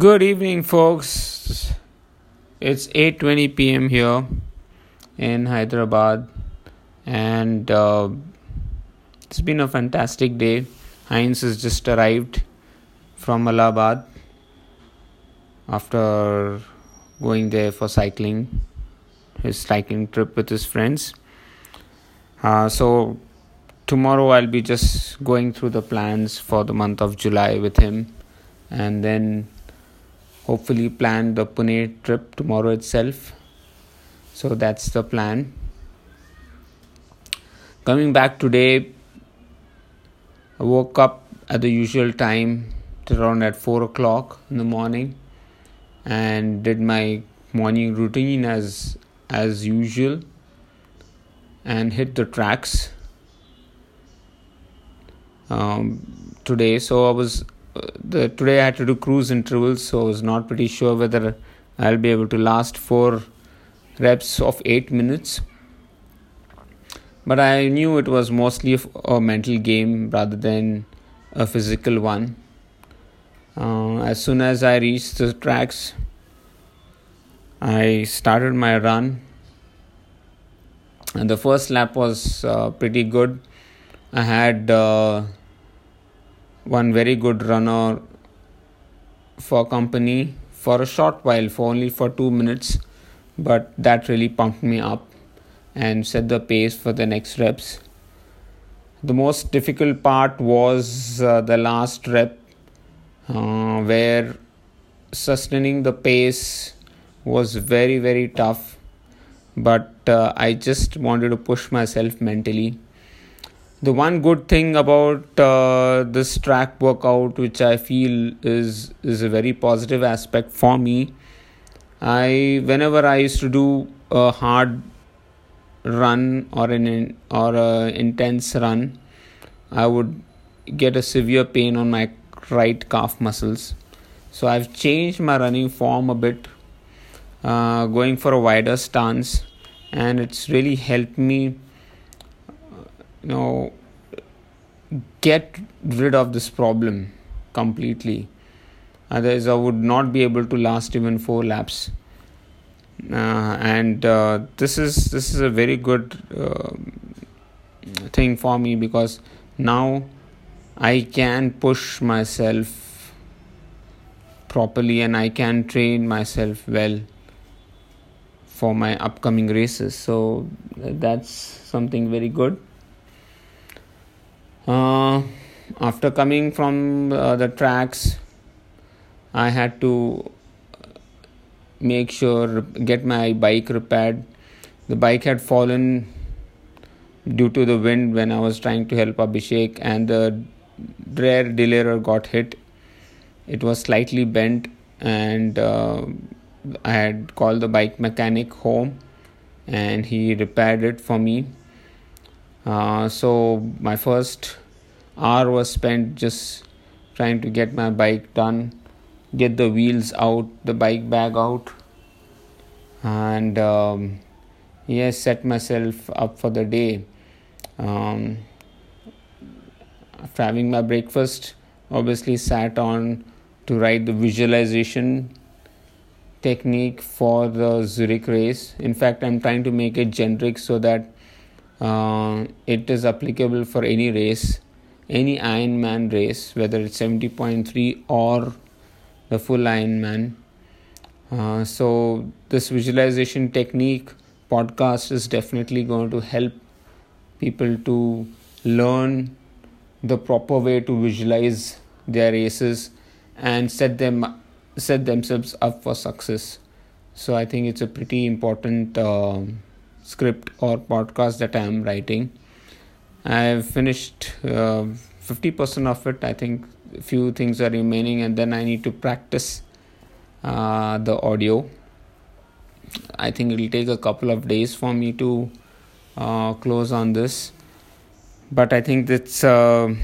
Good evening, folks. It's 8:20 p.m. here in Hyderabad, and uh, it's been a fantastic day. Heinz has just arrived from Allahabad after going there for cycling, his cycling trip with his friends. Uh, so tomorrow I'll be just going through the plans for the month of July with him, and then hopefully plan the Pune trip tomorrow itself. So that's the plan. Coming back today, I woke up at the usual time, around at 4 o'clock in the morning, and did my morning routine as as usual and hit the tracks um, today so i was the today I had to do cruise intervals, so I was not pretty sure whether I'll be able to last four reps of eight minutes. But I knew it was mostly a mental game rather than a physical one. Uh, as soon as I reached the tracks, I started my run, and the first lap was uh, pretty good. I had uh, one very good runner for company for a short while for only for 2 minutes. But that really pumped me up and set the pace for the next reps. The most difficult part was uh, the last rep uh, where sustaining the pace was very very tough. But uh, i just wanted to push myself mentally the one good thing about uh, this track workout which i feel is is a very positive aspect for me i whenever i used to do a hard run or an or a intense run i would get a severe pain on my right calf muscles. So i've changed my running form a bit uh, going for a wider stance and it's really helped me you know get rid of this problem completely. Otherwise i would not be able to last even four laps. Uh, and uh, this is this is a very good uh, thing for me because now i can push myself properly and i can train myself well for my upcoming races. So that's something very good uh, after coming from uh, the tracks i had to make sure get my bike repaired. The bike had fallen due to the wind when i was trying to help abhishek and the rear derailleur got hit. It was slightly bent and uh, i had called the bike mechanic home and he repaired it for me. Uh, so my first hour was spent just trying to get my bike done, get the wheels out, the bike bag out, and um, yes, set myself up for the day. Um, after having my breakfast, obviously sat on to write the visualization technique for the Zurich race. In fact, I'm trying to make it generic so that uh, it is applicable for any race, any Ironman race, whether it's 70.3 or the full Ironman. Uh, so, this visualization technique podcast is definitely going to help people to learn the proper way to visualize their races and set them set themselves up for success so i think it's a pretty important uh, script or podcast that I am writing. I've finished uh, 50% of it. I think few things are remaining, and then I need to practice uh, the audio. I think it'll take a couple of days for me to uh, close on this, but I think it's uh,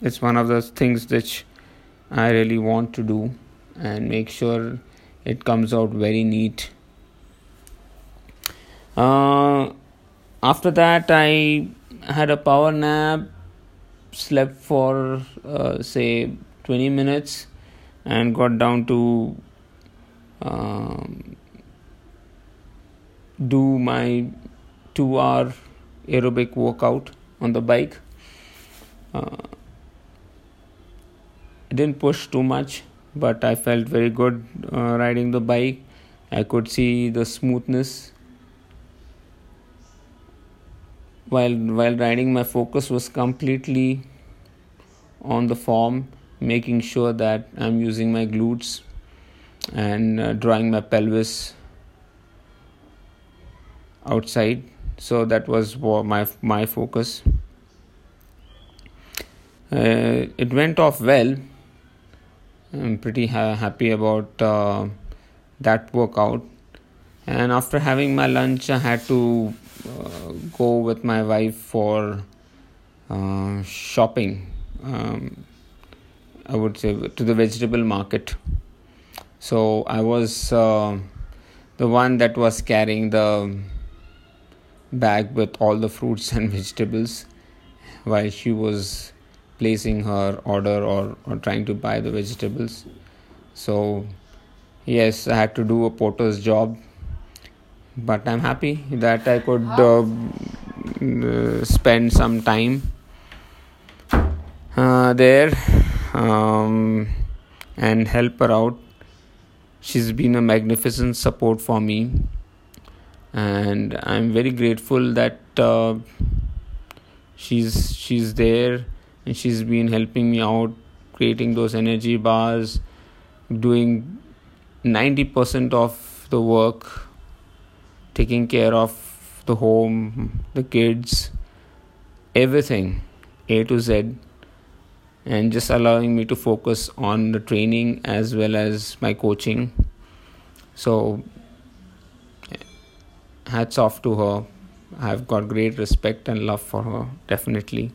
it's one of those things which I really want to do and make sure it comes out very neat uh, after that, I had a power nap, slept for uh, say 20 minutes, and got down to um, do my two hour aerobic workout on the bike. Uh, I didn't push too much, but I felt very good uh, riding the bike. I could see the smoothness. While while riding, my focus was completely on the form, making sure that I'm using my glutes and uh, drawing my pelvis outside. So that was my my focus. Uh, it went off well. I'm pretty ha- happy about uh, that workout and after having my lunch i had to uh, go with my wife for uh, shopping um, i would say to the vegetable market so i was uh, the one that was carrying the bag with all the fruits and vegetables while she was placing her order or, or trying to buy the vegetables. So, yes, I had to do a porter's job, but I'm happy that I could uh, spend some time uh, there um, and help her out. She's been a magnificent support for me and I'm very grateful that uh, she's she's there and she's been helping me out creating those energy bars doing 90% of the work taking care of the home the kids everything a to z and just allowing me to focus on the training as well as my coaching so hats off to her. I've got great respect and love for her, definitely.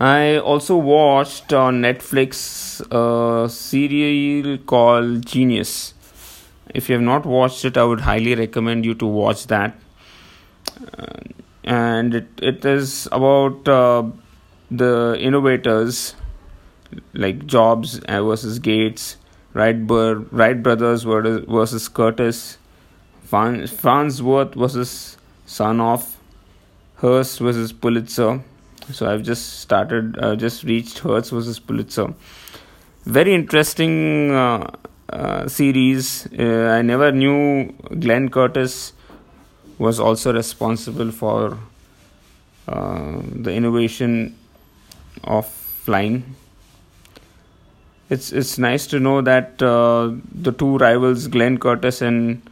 I also watched on Netflix a serial called Genius. If you have not watched it, I would highly recommend you to watch that. Uh, and it, it is about uh, the innovators like Jobs versus Gates, Wright, Wright brothers versus Curtiss, Farnsworth versus Sarnoff Hearst versus Pulitzer. So I've just started, uh, just reached Hearst versus Pulitzer. Very interesting uh, uh, series. Uh, I never knew Glenn Curtiss was also responsible for uh, the innovation of flying. It's it's nice to know that uh, the two rivals, Glenn Curtiss and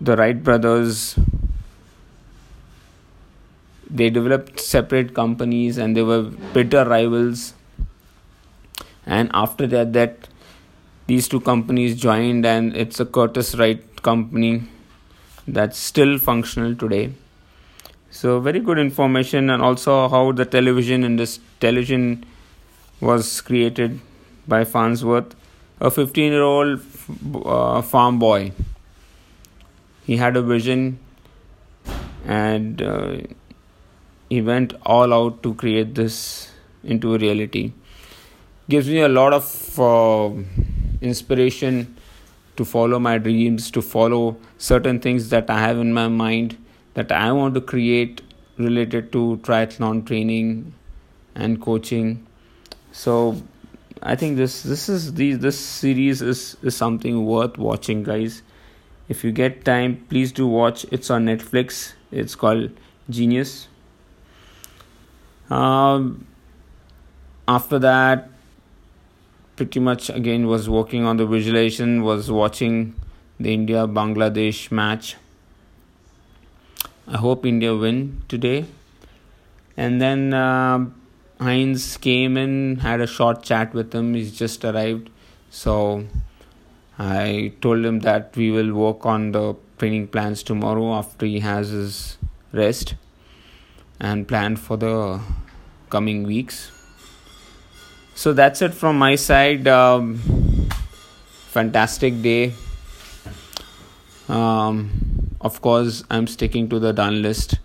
the Wright brothers they developed separate companies and they were bitter rivals and after that that these two companies joined and it's a Curtiss Wright company that's still functional today. So very good information and also how the television and this television was created by Farnsworth. A 15 year old uh, farm boy. He had a vision and uh, he went all out to create this into a reality. Gives me a lot of uh, inspiration to follow my dreams to follow certain things that i have in my mind that i want to create related to triathlon training and coaching. So i think this this is the this series is is something worth watching guys. If you get time please do watch. It's on netflix. It's called genius. Um, after that pretty much again was working on the visualization was watching the india bangladesh match. I hope india win today. And then uh, heinz came in had a short chat with him. He's just arrived. So I told him that we will work on the training plans tomorrow after he has his rest and plan for the coming weeks. So that's it from my side. Um, fantastic day. Um, of course, I'm sticking to the done list.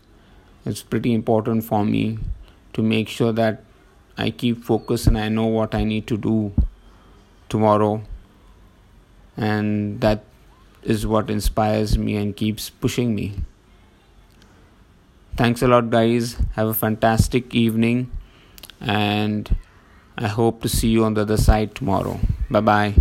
It's pretty important for me to make sure that I keep focus and I know what I need to do tomorrow. And that is what inspires me and keeps pushing me. Thanks a lot, guys. Have a fantastic evening, and I hope to see you on the other side tomorrow. Bye bye.